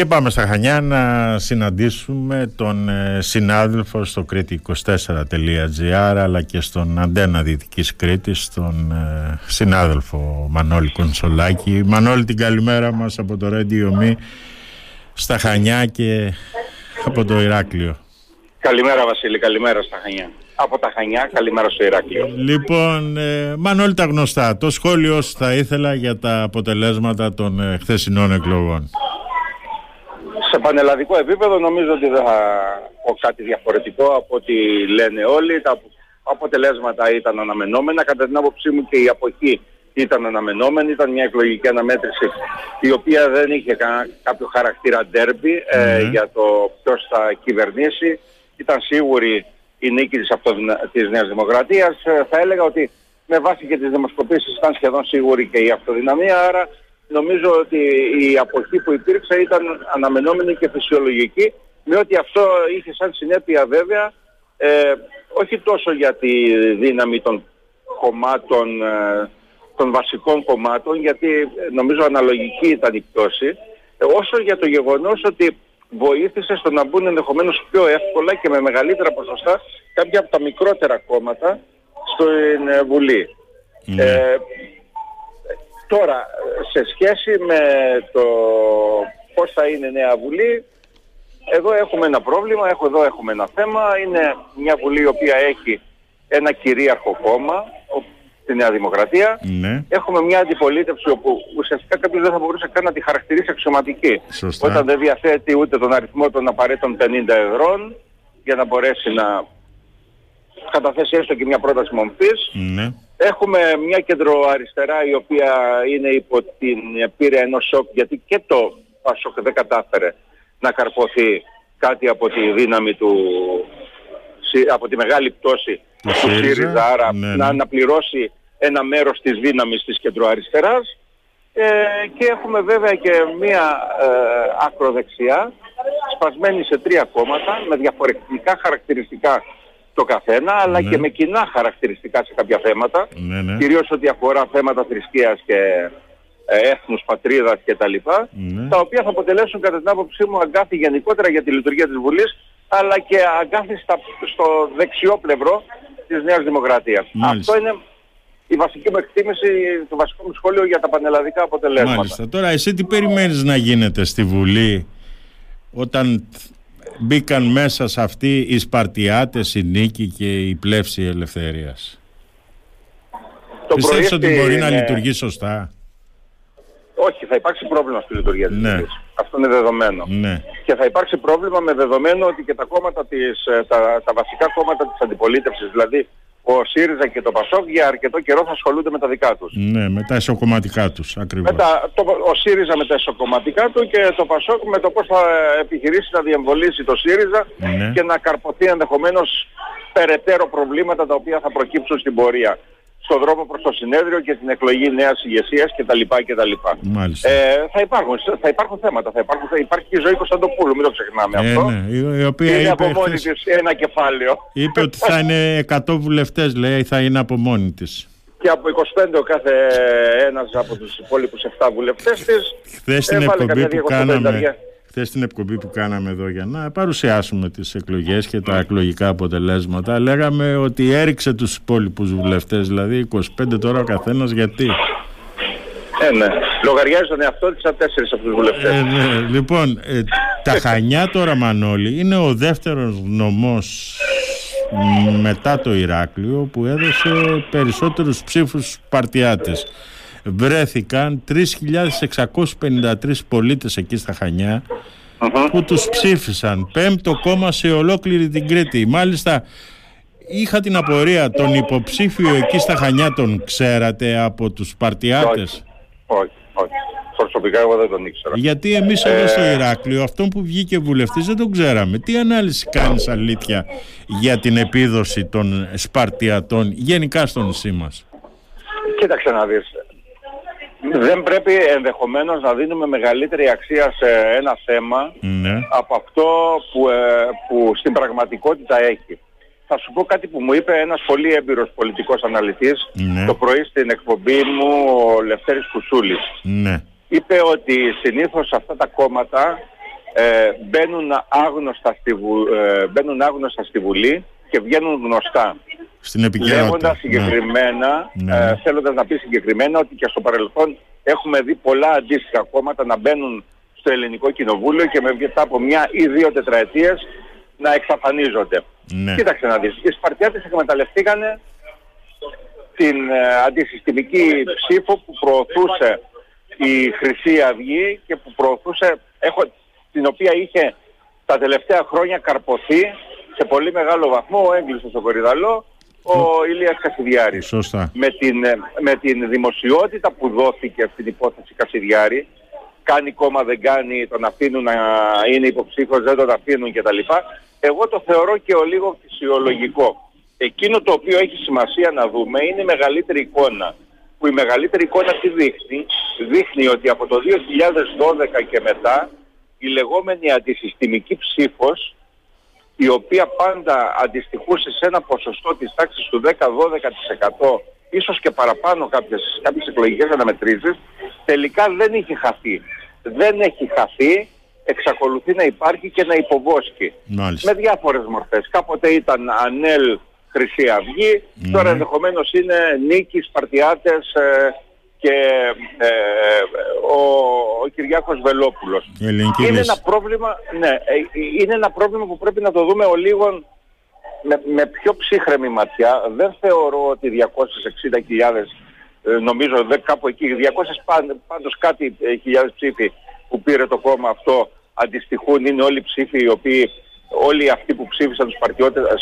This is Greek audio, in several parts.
Και πάμε στα Χανιά να συναντήσουμε τον ε, συνάδελφο στο κρήτη24.gr αλλά και στον Αντένα Δυτικής Κρήτης, τον ε, συνάδελφο Μανώλη Κονσολάκη. Μανώλη την καλημέρα μας από το Radio Me στα Χανιά και από το Ηράκλειο. Καλημέρα Βασίλη, καλημέρα στα Χανιά. Από τα Χανιά, καλημέρα στο Ηράκλειο. Λοιπόν, ε, Μανώλη τα γνωστά. Το σχόλιο θα ήθελα για τα αποτελέσματα των ε, χθεσινών εκλογών σε πανελλαδικό επίπεδο νομίζω ότι δεν θα πω κάτι διαφορετικό από ό,τι λένε όλοι. Τα αποτελέσματα ήταν αναμενόμενα. Κατά την άποψή μου και η αποχή ήταν αναμενόμενη. Ήταν μια εκλογική αναμέτρηση η οποία δεν είχε κάποιο χαρακτήρα ντέρμπι ε, για το ποιος θα κυβερνήσει. Ήταν σίγουρη η νίκη της, αυτοδυνα... της Νέας Δημοκρατίας. Ε, θα έλεγα ότι με βάση και τις δημοσκοπήσεις ήταν σχεδόν σίγουρη και η αυτοδυναμία. Άρα νομίζω ότι η αποχή που υπήρξε ήταν αναμενόμενη και φυσιολογική με ότι αυτό είχε σαν συνέπεια βέβαια ε, όχι τόσο για τη δύναμη των κομμάτων, ε, των βασικών κομμάτων γιατί νομίζω αναλογική ήταν η πτώση όσο για το γεγονός ότι βοήθησε στο να μπουν ενδεχομένως πιο εύκολα και με μεγαλύτερα ποσοστά κάποια από τα μικρότερα κόμματα στην ε, Βουλή. Ναι. Ε, Τώρα, σε σχέση με το πώς θα είναι η νέα Βουλή, εδώ έχουμε ένα πρόβλημα, έχω, εδώ έχουμε ένα θέμα. Είναι μια Βουλή η οποία έχει ένα κυρίαρχο κόμμα, τη Νέα Δημοκρατία. Ναι. Έχουμε μια αντιπολίτευση όπου ουσιαστικά κάποιος δεν θα μπορούσε καν να τη χαρακτηρίσει αξιωματική. Όταν δεν διαθέτει ούτε τον αριθμό των απαραίτητων 50 ευρώ για να μπορέσει να καταθέσει έστω και μια πρόταση μορφής. Ναι. Έχουμε μια κεντροαριστερά η οποία είναι υπό την πείρα ενός σοκ γιατί και το Πασόκ δεν κατάφερε να καρποθεί κάτι από τη δύναμη του, από τη μεγάλη πτώση του ΣΥΡΙΖΑ, άρα ναι, ναι. να αναπληρώσει ένα μέρος της δύναμης της κεντροαριστεράς. Ε, και έχουμε βέβαια και μία ε, ακροδεξιά σπασμένη σε τρία κόμματα με διαφορετικά χαρακτηριστικά το καθένα, αλλά ναι. και με κοινά χαρακτηριστικά σε κάποια θέματα, ναι, ναι. κυρίως ό,τι αφορά θέματα θρησκείας και ε, έθνους, πατρίδας κτλ. Ναι. Τα οποία θα αποτελέσουν κατά την άποψή μου αγκάθι γενικότερα για τη λειτουργία της Βουλής, αλλά και αγκάθι στα, στο δεξιό πλευρό της Νέας Δημοκρατίας. Αυτό είναι η βασική μου εκτίμηση, το βασικό μου σχόλιο για τα πανελλαδικά αποτελέσματα. Μάλιστα. Τώρα εσύ τι περιμένεις να γίνεται στη Βουλή όταν μπήκαν μέσα σε αυτή οι Σπαρτιάτες, η Νίκη και η Πλεύση Ελευθερίας. Το Πιστεύεις ότι μπορεί να λειτουργεί σωστά; Όχι, θα υπάρξει πρόβλημα στη λειτουργία της ναι. Αυτό είναι δεδομένο. Ναι. Και θα υπάρξει πρόβλημα με δεδομένο ότι και τα κόμματα της, ε, τα, τα βασικά κόμματα της αντιπολίτευσης, δηλαδή ο ΣΥΡΙΖΑ και το ΠΑΣΟΚ για αρκετό καιρό θα ασχολούνται με τα δικά τους. Ναι, με τα ισοκομματικά τους ακριβώς. το, ο ΣΥΡΙΖΑ με τα ισοκομματικά του και το ΠΑΣΟΚ με το πώς θα επιχειρήσει να διεμβολήσει το ΣΥΡΙΖΑ ναι. και να καρποθεί ενδεχομένως περαιτέρω προβλήματα τα οποία θα προκύψουν στην πορεία στον δρόμο προς το συνέδριο και την εκλογή νέας ηγεσίας κτλ. κτλ. Ε, θα, υπάρχουν, θα υπάρχουν θέματα, θα, υπάρχουν, θα υπάρχει και η ζωή Κωνσταντοπούλου, μην το ξεχνάμε ε, αυτό. Ναι, η, η οποία είναι είπε από μόνη χθες, της ένα κεφάλαιο. Είπε ότι θα είναι 100 βουλευτές, λέει, θα είναι από μόνη της. Και από 25 ο κάθε ένας από τους υπόλοιπους 7 βουλευτές της. Χθες την εκπομπή που κάναμε... Χθες την εκπομπή που κάναμε εδώ για να παρουσιάσουμε τις εκλογές και τα εκλογικά αποτελέσματα λέγαμε ότι έριξε τους υπόλοιπους βουλευτές δηλαδή 25 τώρα ο καθένας γιατί; Ε, ναι. Λογαριάζει τον εαυτό της σαν τέσσερις από τους βουλευτές. Ε, ναι. Λοιπόν, ε, τα Χανιά τώρα Μανώλη είναι ο δεύτερος νομός μετά το Ηράκλειο που έδωσε περισσότερους ψήφους παρτιάτες βρέθηκαν 3.653 πολίτες εκεί στα χανια που τους ψήφισαν. Πέμπτο κόμμα σε ολόκληρη την Κρήτη. Μάλιστα είχα την απορία τον υποψήφιο εκεί στα Χανιά τον ξέρατε από τους Παρτιάτες; Όχι, όχι, προσωπικά εγώ δεν τον ήξερα. Γιατί εμείς εδώ στο ε. Ηράκλειο αυτόν που βγήκε βουλευτής δεν τον ξέραμε. Τι ανάλυση κάνεις αλήθεια για την επίδοση των Σπαρτιατών γενικά στο νησί μας; Κοίταξε να δεις δεν πρέπει ενδεχομένως να δίνουμε μεγαλύτερη αξία σε ένα θέμα ναι. από αυτό ε, που, στην πραγματικότητα έχει. Θα σου πω κάτι που μου είπε ένας πολύ έμπειρος πολιτικός αναλυτής ναι. το πρωί στην εκπομπή μου ο Λευτέρης Κουσούλης. Ναι. Είπε ότι συνήθως αυτά τα κόμματα ε, μπαίνουν, άγνωστα στη, ε, μπαίνουν άγνωστα στη Βουλή και βγαίνουν γνωστά. Στην επικαιρότητα. Ναι. Συγκεκριμένα, ναι. ε, θέλοντας να πει συγκεκριμένα ότι και στο παρελθόν έχουμε δει πολλά αντίστοιχα κόμματα να μπαίνουν στο ελληνικό κοινοβούλιο και μετά από μια ή δύο τετραετίες να εξαφανίζονται. Ναι. Κοίταξε να δεις, οι Σπαρτιάτες εκμεταλλευτήκανε την ε, αντισυστημική ψήφο που προωθούσε η Χρυσή Αυγή και που προωθούσε, έχω, την οποία είχε τα τελευταία χρόνια καρποθεί σε πολύ μεγάλο βαθμό ο Έγκλησος στο Κορυδαλό, ο Ηλίας Κασιδιάρης. Σωστά. Με την, ε, με την δημοσιότητα που δόθηκε στην υπόθεση Κασιδιάρη, κάνει κόμμα, δεν κάνει, τον αφήνουν να είναι υποψήφιος, δεν τον αφήνουν κτλ. Εγώ το θεωρώ και ο λίγο φυσιολογικό. Εκείνο το οποίο έχει σημασία να δούμε είναι η μεγαλύτερη εικόνα. Που η μεγαλύτερη εικόνα τι δείχνει, δείχνει ότι από το 2012 και μετά η λεγόμενη αντισυστημική ψήφος η οποία πάντα αντιστοιχούσε σε ένα ποσοστό της τάξης του 10-12% ίσως και παραπάνω κάποιες, κάποιες εκλογικές αναμετρήσεις, τελικά δεν έχει χαθεί. Δεν έχει χαθεί, εξακολουθεί να υπάρχει και να υποβόσκει. Με διάφορες μορφές. Κάποτε ήταν ανέλ Χρυσή Αυγή, τώρα ναι. ενδεχομένως είναι νίκης, σπαρτιάτες, ε, και ε, ο, ο Κυριάκος Βελόπουλος. Είναι ένα, πρόβλημα, ναι, ε, είναι ένα πρόβλημα που πρέπει να το δούμε ο με, πιο ψύχρεμη ματιά. Δεν θεωρώ ότι 260.000, ε, νομίζω δε, κάπου εκεί, 200 πάντως κάτι χιλιάδες ψήφοι που πήρε το κόμμα αυτό αντιστοιχούν, είναι όλοι ψήφοι οι οποίοι όλοι αυτοί που ψήφισαν τους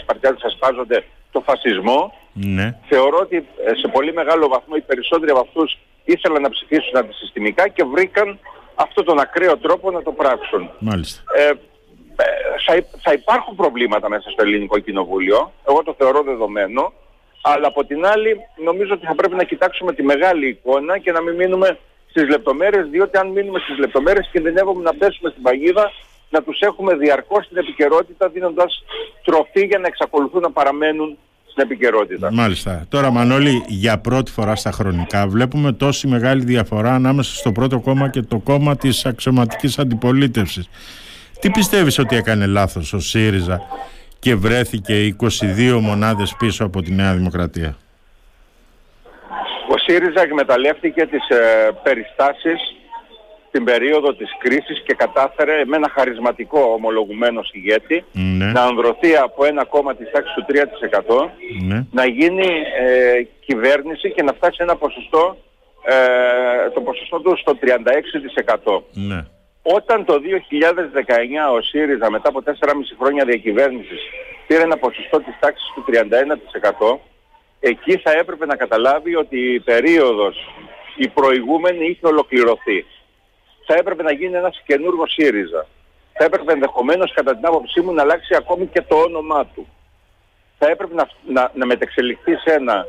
παρτιάτες ασπάζονται το φασισμό. Ναι. Θεωρώ ότι σε πολύ μεγάλο βαθμό οι περισσότεροι από αυτούς ήθελαν να ψηφίσουν αντισυστημικά και βρήκαν αυτόν τον ακραίο τρόπο να το πράξουν. Μάλιστα. Ε, ε θα υπάρχουν προβλήματα μέσα στο ελληνικό κοινοβούλιο, εγώ το θεωρώ δεδομένο, αλλά από την άλλη νομίζω ότι θα πρέπει να κοιτάξουμε τη μεγάλη εικόνα και να μην μείνουμε στις λεπτομέρειες, διότι αν μείνουμε στις λεπτομέρειες κινδυνεύουμε να πέσουμε στην παγίδα, να τους έχουμε διαρκώς στην επικαιρότητα δίνοντας τροφή για να εξακολουθούν να παραμένουν Μάλιστα. Τώρα, Μανώλη, για πρώτη φορά στα χρονικά βλέπουμε τόση μεγάλη διαφορά ανάμεσα στο πρώτο κόμμα και το κόμμα της αξιωματικής αντιπολίτευσης. Τι πιστεύεις ότι έκανε λάθος ο ΣΥΡΙΖΑ και βρέθηκε 22 μονάδες πίσω από τη Νέα Δημοκρατία; Ο ΣΥΡΙΖΑ εκμεταλλεύτηκε τις ε, περιστάσεις την περίοδο της κρίσης και κατάφερε με ένα χαρισματικό ομολογουμένο ηγέτη ναι. να ανδρωθεί από ένα κόμμα της τάξης του 3% ναι. να γίνει ε, κυβέρνηση και να φτάσει ένα ποσοστό ε, το ποσοστό του στο 36%. Ναι. Όταν το 2019 ο ΣΥΡΙΖΑ μετά από 4,5 χρόνια διακυβέρνησης πήρε ένα ποσοστό της τάξης του 31% εκεί θα έπρεπε να καταλάβει ότι η περίοδος η προηγούμενη είχε ολοκληρωθεί θα έπρεπε να γίνει ένας καινούργος ΣΥΡΙΖΑ. Θα έπρεπε ενδεχομένως κατά την άποψή μου να αλλάξει ακόμη και το όνομά του. Θα έπρεπε να, να, να μετεξελιχθεί σε ένα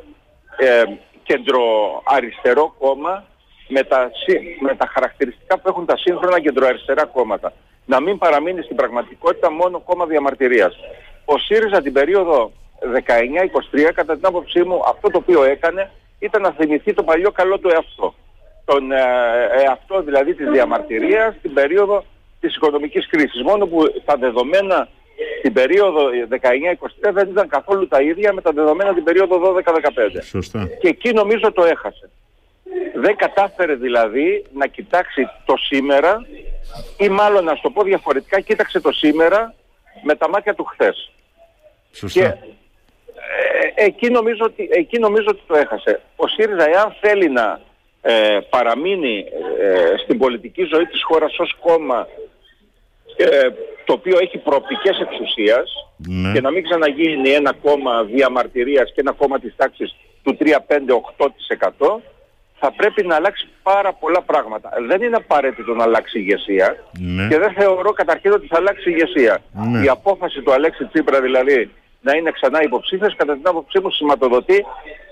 ε, κεντροαριστερό κόμμα με τα, με τα χαρακτηριστικά που έχουν τα σύγχρονα κεντροαριστερά κόμματα. Να μην παραμείνει στην πραγματικότητα μόνο κόμμα διαμαρτυρίας. Ο ΣΥΡΙΖΑ την περίοδο 19-23 κατά την άποψή μου αυτό το οποίο έκανε ήταν να θυμηθεί το παλιό καλό του εαυτό τον ε, εαυτό δηλαδή της διαμαρτυρίας στην περίοδο της οικονομικής κρίσης. Μόνο που τα δεδομένα την περίοδο 19-23 δεν ήταν καθόλου τα ίδια με τα δεδομένα την περίοδο 12-15. Σωστά. Και εκεί νομίζω το έχασε. Δεν κατάφερε δηλαδή να κοιτάξει το σήμερα ή μάλλον να το πω διαφορετικά κοίταξε το σήμερα με τα μάτια του χθες. Σωστά. Και ε, ε, εκεί, νομίζω ότι, εκεί νομίζω ότι το έχασε. Ο ΣΥΡΙΖΑ εάν θέλει να ε, παραμείνει ε, στην πολιτική ζωή της χώρας ως κόμμα ε, το οποίο έχει προοπτικές εξουσίας ναι. και να μην ξαναγίνει ένα κόμμα διαμαρτυρίας και ένα κόμμα της τάξης του 3-5-8% θα πρέπει να αλλάξει πάρα πολλά πράγματα. Δεν είναι απαραίτητο να αλλάξει ηγεσία ναι. και δεν θεωρώ καταρχήν ότι θα αλλάξει ηγεσία. Ναι. Η απόφαση του Αλέξη Τσίπρα δηλαδή να είναι ξανά υποψήφιος κατά την άποψή μου σηματοδοτεί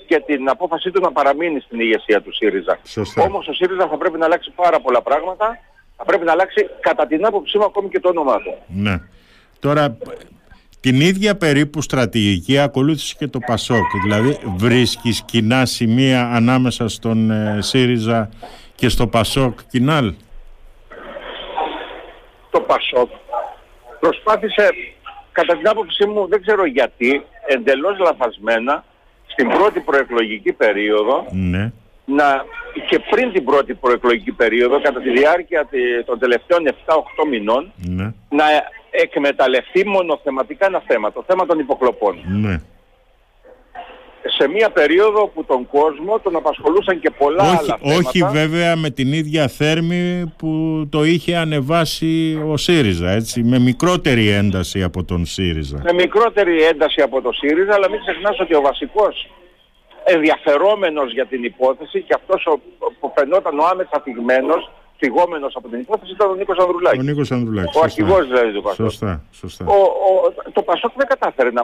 και την απόφασή του να παραμείνει στην ηγεσία του ΣΥΡΙΖΑ. Σωστά. Όμως ο ΣΥΡΙΖΑ θα πρέπει να αλλάξει πάρα πολλά πράγματα. Θα πρέπει να αλλάξει κατά την άποψή μου ακόμη και το όνομά του. Ναι. Τώρα την ίδια περίπου στρατηγική ακολούθησε και το ΠΑΣΟΚ. Δηλαδή βρίσκεις κοινά σημεία ανάμεσα στον ε, ΣΥΡΙΖΑ και στο ΠΑΣΟΚ κοινάλ. Το ΠΑΣΟΚ προσπάθησε κατά την άποψή μου δεν ξέρω γιατί εντελώς λαθασμένα στην πρώτη προεκλογική περίοδο Ναι. να, και πριν την πρώτη προεκλογική περίοδο κατά τη διάρκεια τε- των τελευταίων 7-8 μηνών Ναι. να εκμεταλλευτεί μονοθεματικά ένα θέμα, το θέμα των υποκλοπών. Ναι. Σε μια περίοδο που τον κόσμο τον απασχολούσαν και πολλά Όχι, άλλα θέματα. όχι βέβαια με την ίδια θέρμη που το είχε ανεβάσει ο ΣΥΡΙΖΑ, έτσι, με μικρότερη ένταση από τον ΣΥΡΙΖΑ. με μικρότερη ένταση από το ΣΥΡΙΖΑ, αλλά μην ξεχνάς ότι ο βασικός ενδιαφερόμενος για την υπόθεση και αυτός ο, που φαινόταν ο άμεσα φυγμένος, φυγόμενος από την υπόθεση ήταν ο Νίκος Ο Ανδρουλάκης. Νίκος Ανδρουλάκης. Ο σωστά. αρχηγός δηλαδή του Πασόκ. Σωστά, σωστά. Ο, ο, το Πασόκ δεν κατάφερε να,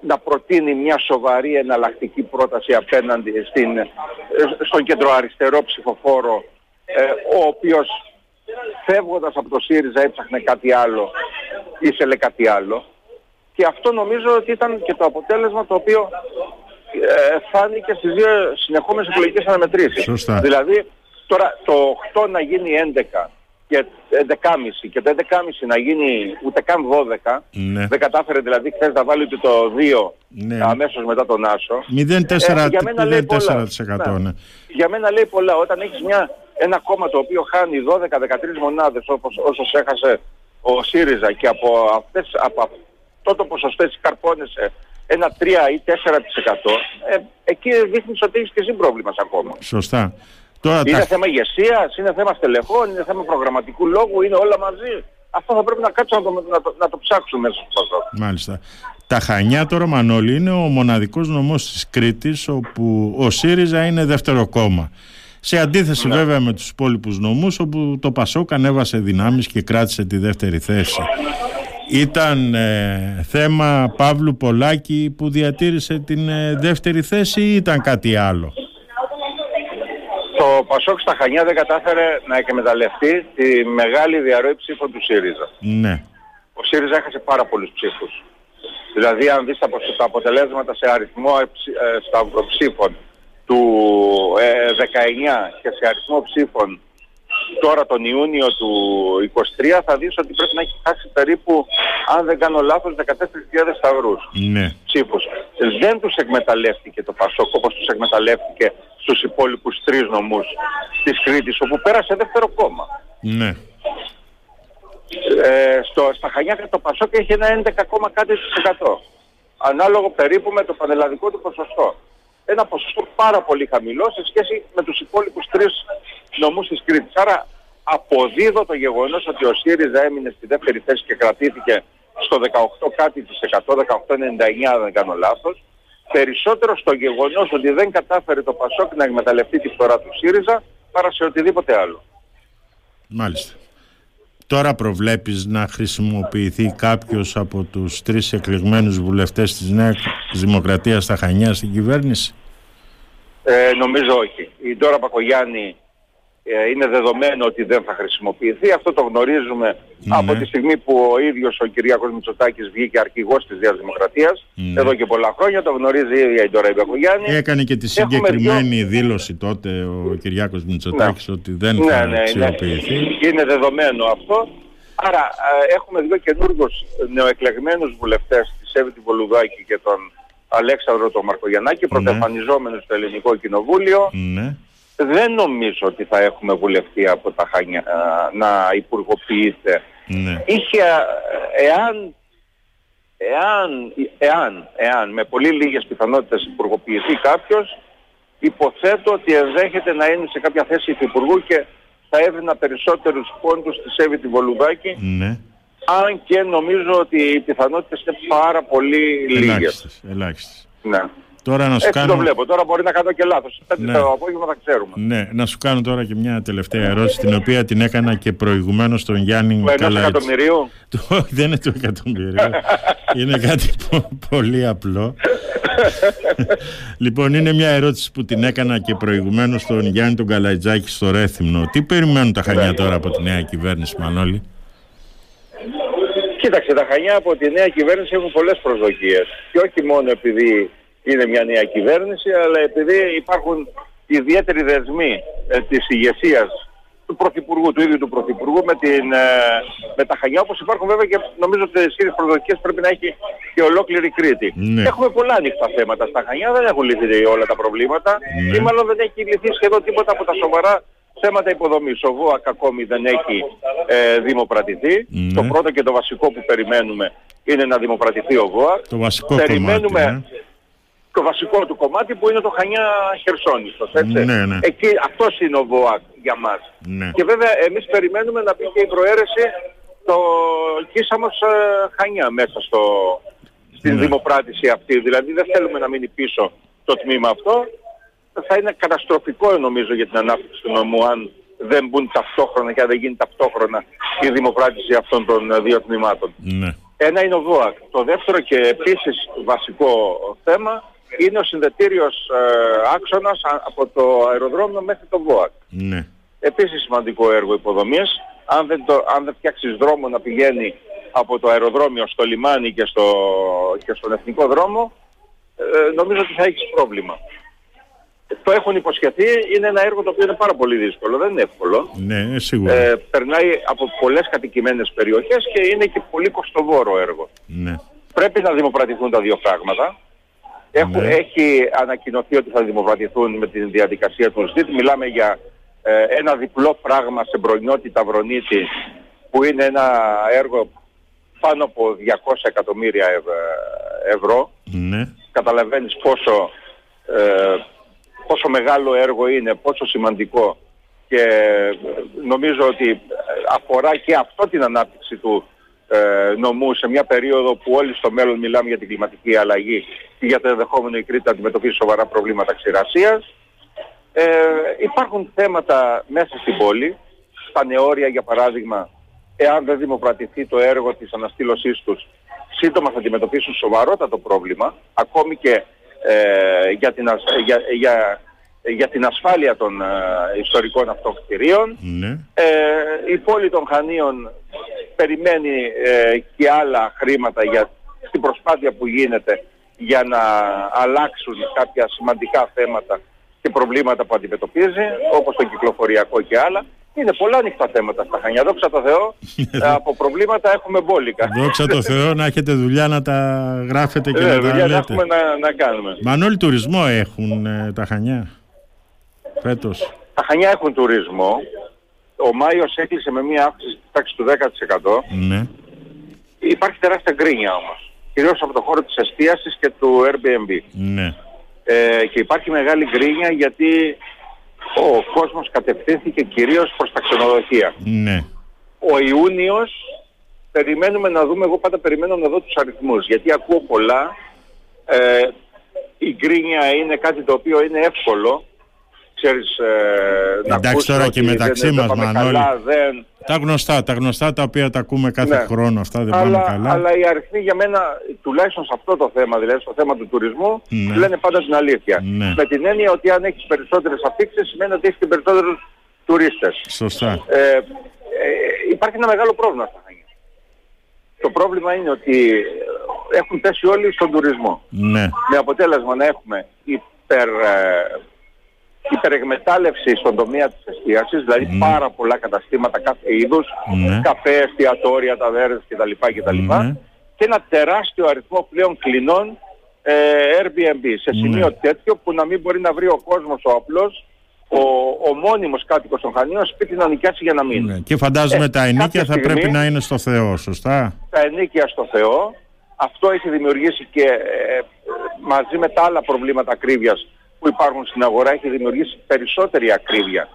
να προτείνει μια σοβαρή εναλλακτική πρόταση απέναντι στην, ε, στον κεντροαριστερό ψηφοφόρο ε, ο οποίος φεύγοντας από το ΣΥΡΙΖΑ έψαχνε κάτι άλλο, ήθελε κάτι άλλο και αυτό νομίζω ότι ήταν και το αποτέλεσμα το οποίο ε, φάνηκε στις δύο συνεχόμενες εκλογικές αναμετρήσεις. Σωστά. Δηλαδή τώρα το 8 να γίνει 11 και 11,5 και το 11,5 να γίνει ούτε καν 12 Ναι. δεν κατάφερε δηλαδή χθες να βάλει ούτε το 2 Ναι. αμέσως μετά τον Άσο. 0,4%. Ε, για μένα λέει πολλά. 0,4%, ναι. Για μένα λέει πολλά. Όταν έχεις μια, ένα κόμμα το οποίο χάνει 12-13 μονάδες όπως, όσος έχασε ο ΣΥΡΙΖΑ και από, αυτές, από αυτό το ποσοστό έτσι καρπώνεσαι ένα 3 ή 4% ε, εκεί δείχνεις ότι έχεις και εσύ πρόβλημα σαν κόμμα. Σωστά. Τώρα Είναι τα... θέμα ηγεσίας, είναι θέμα στελεχών, είναι θέμα προγραμματικού λόγου, είναι όλα μαζί. Αυτό θα πρέπει να κάτσουμε να το, να το, να το ψάξουμε μέσα στο Πασόκ. Μάλιστα. Τα Χανιά τώρα Μανώλη είναι ο μοναδικός νομός της Κρήτης όπου ο ΣΥΡΙΖΑ είναι δεύτερο κόμμα. Σε αντίθεση Ναι. βέβαια με τους υπόλοιπους νομούς όπου το Πασόκ ανέβασε δυνάμεις και κράτησε τη δεύτερη θέση. Ήταν ε, θέμα Παύλου Πολάκη που διατήρησε την ε, δεύτερη θέση ή ήταν κάτι άλλο; Το Πασόκ στα Χανιά δεν κατάφερε να εκμεταλλευτεί τη μεγάλη διαρροή ψήφων του ΣΥΡΙΖΑ. Ναι. Ο ΣΥΡΙΖΑ έχασε πάρα πολλούς ψήφους. Δηλαδή αν δεις τα απο- τα αποτελέσματα σε αριθμό ε, ψη- ε, σταυροψήφων του ε, 19 και σε αριθμό ψήφων τώρα τον Ιούνιο του 23 θα δεις ότι πρέπει να έχει χάσει περίπου, αν δεν κάνω λάθος, 14.000 σταυρούς Ναι. ψήφους. Δεν τους εκμεταλλεύτηκε το Πασόκ όπως τους εκμεταλλεύτηκε στους υπόλοιπους τρεις νομούς της Κρήτης όπου πέρασε δεύτερο κόμμα. Ναι. Ε, στο, στα Χανιά το Πασόκ έχει ένα 11, ακόμα κάτι της εκατό. Ανάλογο περίπου με το πανελλαδικό του ποσοστό. Ένα ποσοστό πάρα πολύ χαμηλό σε σχέση με τους υπόλοιπους τρεις νομούς της Κρήτης. Άρα αποδίδω το γεγονός ότι ο ΣΥΡΙΖΑ έμεινε στη δεύτερη θέση και κρατήθηκε στο 18 κάτι της 100, 18,99 αν δεν κάνω λάθος. Περισσότερο στο γεγονός ότι δεν κατάφερε το Πασόκ να εκμεταλλευτεί τη φθορά του ΣΥΡΙΖΑ παρά σε οτιδήποτε άλλο. Μάλιστα. Τώρα προβλέπεις να χρησιμοποιηθεί κάποιος από τους τρεις εκλεγμένους βουλευτές της Νέας Δημοκρατίας στα Χανιά στην κυβέρνηση; Ε, νομίζω όχι. Η Ντόρα Πακογιάννη ε, είναι δεδομένο ότι δεν θα χρησιμοποιηθεί. Αυτό το γνωρίζουμε Ναι. από τη στιγμή που ο ίδιος ο Κυριάκος Μητσοτάκης βγήκε αρχηγός της Νέας Δημοκρατίας. Ναι. Εδώ και πολλά χρόνια το γνωρίζει η ίδια η Ντόρα Πακογιάννη. Έκανε και τη Έχουμε συγκεκριμένη δήλωση τότε ο Κυριάκος Μητσοτάκης ότι δεν Ναι, θα ναι, ναι. αξιοποιηθεί. Είναι δεδομένο αυτό. Άρα ε, έχουμε δύο καινούργους νεοεκλεγμένους βουλευτές της Εύη Βολουδάκη και τον Αλέξανδρο τον Μαρκογιαννάκη, πρωτεφανιζόμενους στο Ελληνικό Κοινοβούλιο. Ναι. Δεν νομίζω ότι θα έχουμε βουλευτή από τα Χανιά α, να υπουργοποιείται. Ναι. Είχε, ε, εάν, εάν, εάν, εάν με πολύ λίγες πιθανότητες υπουργοποιηθεί κάποιος, υποθέτω ότι ενδέχεται να είναι σε κάποια θέση υφυπουργού και θα έδινα περισσότερους πόντους στη Σέβη τη Βολουδάκη, Ναι. αν και νομίζω ότι οι πιθανότητες είναι πάρα πολύ λίγες. Ελάχιστες. ελάχιστες. Ναι. Τώρα να σου Έτσι το κάνω... βλέπω. Τώρα μπορεί να κάνω και λάθος. Πέντε Ναι. το απόγευμα θα ξέρουμε. Ναι, να σου κάνω τώρα και μια τελευταία ερώτηση την οποία την έκανα και προηγουμένως στον Γιάννη Με ενός Καλαίτση. εκατομμυρίου. Το, δεν είναι το εκατομμύριο. είναι κάτι πο- πολύ απλό. λοιπόν, είναι μια ερώτηση που την έκανα και προηγουμένως στον Γιάννη τον Καλαϊτζάκη στο Ρέθυμνο. Τι περιμένουν τα Χανιά τώρα από τη νέα κυβέρνηση, Μανώλη; Κοίταξε, τα Χανιά από τη νέα κυβέρνηση έχουν πολλές προσδοκίες. Και όχι μόνο επειδή είναι μια νέα κυβέρνηση, αλλά επειδή υπάρχουν ιδιαίτεροι δεσμοί ε, της ηγεσίας του Πρωθυπουργού, του ίδιου του Πρωθυπουργού με, την, ε, με τα Χανιά όπως υπάρχουν βέβαια και νομίζω ότι οι σχέσεις προσδοκίες πρέπει να έχει και ολόκληρη Κρήτη. Ναι. Έχουμε πολλά ανοιχτά θέματα στα Χανιά, δεν έχουν λυθεί όλα τα προβλήματα Ναι. ή μάλλον δεν έχει λυθεί σχεδόν τίποτα από τα σοβαρά θέματα υποδομής. Ο ΒΟΑΚ ακόμη δεν έχει ε, δημοπρατηθεί. Ναι. Το πρώτο και το βασικό που περιμένουμε είναι να δημοπρατηθεί ο ΒΟΑΚ. Το βασικό Περιμένουμε κομμάτι. ε. Το βασικό του κομμάτι που είναι το Χανιά Χερσόνησος, έτσι. Ναι, ναι. Εκεί αυτός είναι ο ΒΟΑΚ για μας. Ναι. Και βέβαια εμείς περιμένουμε να μπει και η προαίρεση το Κίσαμος ε, Χανιά μέσα στο, στην Ναι. δημοπράτηση αυτή. Δηλαδή δεν θέλουμε να μείνει πίσω το τμήμα αυτό. Θα είναι καταστροφικό νομίζω για την ανάπτυξη του νομού αν δεν μπουν ταυτόχρονα και αν δεν γίνει ταυτόχρονα η δημοπράτηση αυτών των ε, δύο τμήματων. Ναι. Ένα είναι ο ΒΟΑΚ. Το δεύτερο και επίσης βασικό θέμα είναι ο συνδετήριος ε, άξονας α- από το αεροδρόμιο μέχρι το ΒΟΑΚ. Ναι. Επίσης σημαντικό έργο υποδομής. Αν δεν, το, αν δεν φτιάξεις δρόμο να πηγαίνει από το αεροδρόμιο στο λιμάνι και, στο, και στον εθνικό δρόμο, ε, νομίζω ότι θα έχεις πρόβλημα. Το έχουν υποσχεθεί, είναι ένα έργο το οποίο είναι πάρα πολύ δύσκολο, δεν είναι εύκολο. Ναι, σίγουρα. Ε, περνάει από πολλές κατοικημένες περιοχές και είναι και πολύ κοστοβόρο έργο. Ναι. Πρέπει να δημοπρατηθούν τα δύο πράγματα. Έχουν, Ναι. Έχει ανακοινωθεί ότι θα δημοπρατηθούν με τη διαδικασία του ΣΔΙΤ. Μιλάμε για ε, ένα διπλό πράγμα σε Μπρονιώτη Ταυρονίτη που είναι ένα έργο πάνω από 200 εκατομμύρια ευ- ευρώ. Ναι. Καταλαβαίνεις πόσο, ε, πόσο μεγάλο έργο είναι, πόσο σημαντικό και ε, νομίζω ότι αφορά και αυτό την ανάπτυξη του ε, νομού σε μια περίοδο που όλοι στο μέλλον μιλάμε για την κλιματική αλλαγή και για το ενδεχόμενο η Κρήτη να αντιμετωπίσει σοβαρά προβλήματα ξηρασίας. Ε, υπάρχουν θέματα μέσα στην πόλη, στα νεόρια για παράδειγμα, εάν δεν δημοπρατηθεί το έργο της αναστήλωσής τους, σύντομα θα αντιμετωπίσουν σοβαρότατο πρόβλημα, ακόμη και ε, για, την ασ- για, για, για την ασφάλεια των ε, ιστορικών αυτών κτηρίων. Ναι. Ε, η πόλη των Χανίων περιμένει ε, και άλλα χρήματα για στην προσπάθεια που γίνεται για να αλλάξουν κάποια σημαντικά θέματα και προβλήματα που αντιμετωπίζει, όπως το κυκλοφοριακό και άλλα. Είναι πολλά ανοιχτά θέματα στα Χανιά. Δόξα τω Θεώ, ε, από προβλήματα έχουμε μπόλικα. Δόξα τω Θεώ να έχετε δουλειά να τα γράφετε και Ε, να τα δουλειά να λέτε. έχουμε να, να κάνουμε. Μανώλη τουρισμό έχουν ε, τα Χανιά φέτος. Τα Χανιά έχουν τουρισμό. Ο Μάιος έκλεισε με μία αύξηση της τάξης του 10%. Ναι. Υπάρχει τεράστια γκρίνια όμως. Κυρίως από το χώρο της εστίασης και του Airbnb. Ναι. Ε, και υπάρχει μεγάλη γκρίνια γιατί ο κόσμος κατευθύνθηκε κυρίως προς τα ξενοδοχεία. Ναι. Ο Ιούνιος περιμένουμε να δούμε, εγώ πάντα περιμένω να δω τους αριθμούς, γιατί ακούω πολλά. Ε, η γκρίνια είναι κάτι το οποίο είναι εύκολο. Ξέρεις, ε, να Εντάξει ακούσεις τώρα ότι και μεταξύ δεν, μας, δεν πάμε Μανώλη. καλά, δεν... Τα γνωστά, τα γνωστά τα οποία τα ακούμε κάθε Ναι. χρόνο αυτά δεν αλλά, πάμε καλά. αλλά οι αριθμοί για μένα, τουλάχιστον σε αυτό το θέμα, δηλαδή στο θέμα του τουρισμού, Ναι. λένε πάντα την αλήθεια. Ναι. Με την έννοια ότι αν έχεις περισσότερες αφήξεις σημαίνει ότι έχεις και περισσότερους τουρίστες. Σωστά. Ε, ε, υπάρχει ένα μεγάλο πρόβλημα στα Χανιά. Το πρόβλημα είναι ότι ε, έχουν πέσει όλοι στον τουρισμό. Ναι. Με αποτέλεσμα να έχουμε υπερ, ε, υπερεγμετάλλευση στον τομέα της εστίασης, δηλαδή Ναι. πάρα πολλά καταστήματα κάθε είδους, Ναι. καφέ, εστιατόρια, ταβέρες κτλ. κτλ. Ναι. Και ένα τεράστιο αριθμό πλέον κλινών ε, Airbnb σε σημείο Ναι. τέτοιο που να μην μπορεί να βρει ο κόσμος ο απλός, ο, ο μόνιμος κάτοικος των Χανίων σπίτι να νοικιάσει για να μείνει. ναι. Και φαντάζομαι Ε, τα ενίκια κάποια θα στιγμή- πρέπει να είναι στο Θεό, σωστά; τα ενίκια στο Θεό. Αυτό έχει δημιουργήσει και ε, μαζί με τα άλλα προβλήματα ακρίβειας που υπάρχουν στην αγορά έχει δημιουργήσει περισσότερη ακρίβεια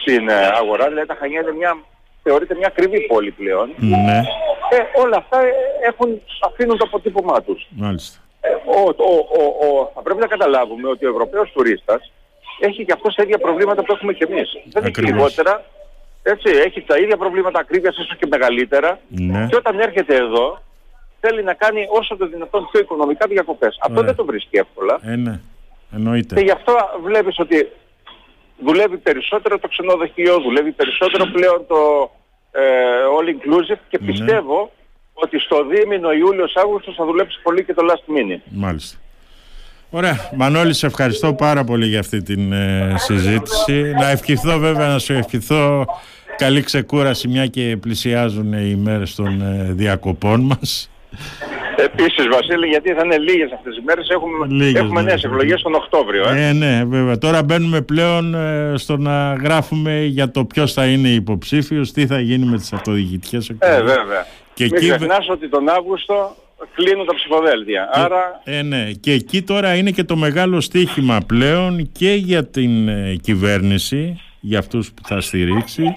στην ε, αγορά. Δηλαδή τα Χανιά είναι μια, θεωρείται μια ακριβή πόλη πλέον. Ναι. Ε, όλα αυτά ε, έχουν, αφήνουν το αποτύπωμά τους. Μάλιστα. Ε, ο, ο, ο, ο, θα πρέπει να καταλάβουμε ότι ο Ευρωπαίος τουρίστας έχει και αυτός τα ίδια προβλήματα που έχουμε και εμείς. Δεν έχει Ακριβώς. λιγότερα. Έτσι, έχει τα ίδια προβλήματα ακρίβειας, ίσως και μεγαλύτερα. Ναι. Και όταν έρχεται εδώ, θέλει να κάνει όσο το δυνατόν πιο οικονομικά διακοπές. Αυτό Ωραία. δεν το βρίσκει εύκολα. Ε, ναι. Και Εννοείται. γι' αυτό βλέπεις ότι δουλεύει περισσότερο το ξενοδοχείο, δουλεύει περισσότερο πλέον το ε, all inclusive και Ναι. πιστεύω ότι στο δίμηνο Ιούλιος-Αύγουστος θα δουλέψει πολύ και το last minute. Μάλιστα. Ωραία. Μανώλη, σε ευχαριστώ πάρα πολύ για αυτή την ε, συζήτηση. Να ευχηθώ βέβαια, να σου ευχηθώ καλή ξεκούραση μια και πλησιάζουν οι μέρες των ε, διακοπών μας. Επίσης Βασίλη, γιατί θα είναι λίγες αυτές τις μέρες, έχουμε, λίγες, έχουμε νέες εκλογές τον Οκτώβριο. Ε. ε, ναι, βέβαια. Τώρα μπαίνουμε πλέον ε, στο να γράφουμε για το ποιος θα είναι υποψήφιος, τι θα γίνει με τις αυτοδιοικητικές εκλογές. Ε, βέβαια. Και Μην εκεί... ξεχνάς ότι τον Αύγουστο κλείνουν τα ψηφοδέλτια. Άρα... Ε, ναι. Και εκεί τώρα είναι και το μεγάλο στίχημα πλέον και για την ε, κυβέρνηση, για αυτούς που θα στηρίξει,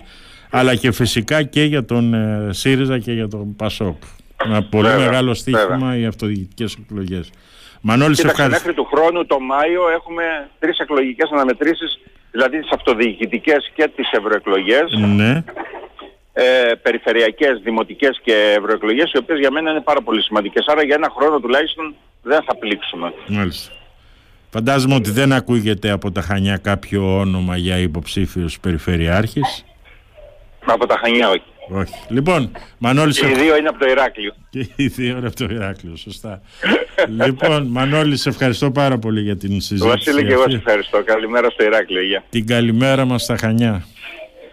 αλλά και φυσικά και για τον ε, ΣΥΡΙΖΑ και για τον ΠΑΣΟΚ. Ένα πολύ μεγάλο στίχημα οι αυτοδιοικητικές εκλογές. Μανώλης, σε ευχαριστώ. Μέχρι του χρόνου, το Μάιο, έχουμε τρεις εκλογικές αναμετρήσεις, δηλαδή τις αυτοδιοικητικές και τις ευρωεκλογές. Ναι ε, περιφερειακές, δημοτικές και ευρωεκλογές οι οποίες για μένα είναι πάρα πολύ σημαντικές. Άρα για ένα χρόνο τουλάχιστον δεν θα πλήξουμε. Μάλιστα. Φαντάζομαι ότι δεν ακούγεται από τα Χανιά κάποιο όνομα για υποψήφιος περιφερειάρχης. Από τα Χανιά όχι. Όχι. Λοιπόν, Μανώλης... Και οι δύο είναι από το Ηράκλειο. Και οι δύο είναι από το Ηράκλειο, σωστά. λοιπόν, Μανώλη, σε ευχαριστώ πάρα πολύ για την συζήτηση. Βασίλη και εγώ σε ευχαριστώ. Καλημέρα στο Ηράκλειο. Την καλημέρα μας στα Χανιά.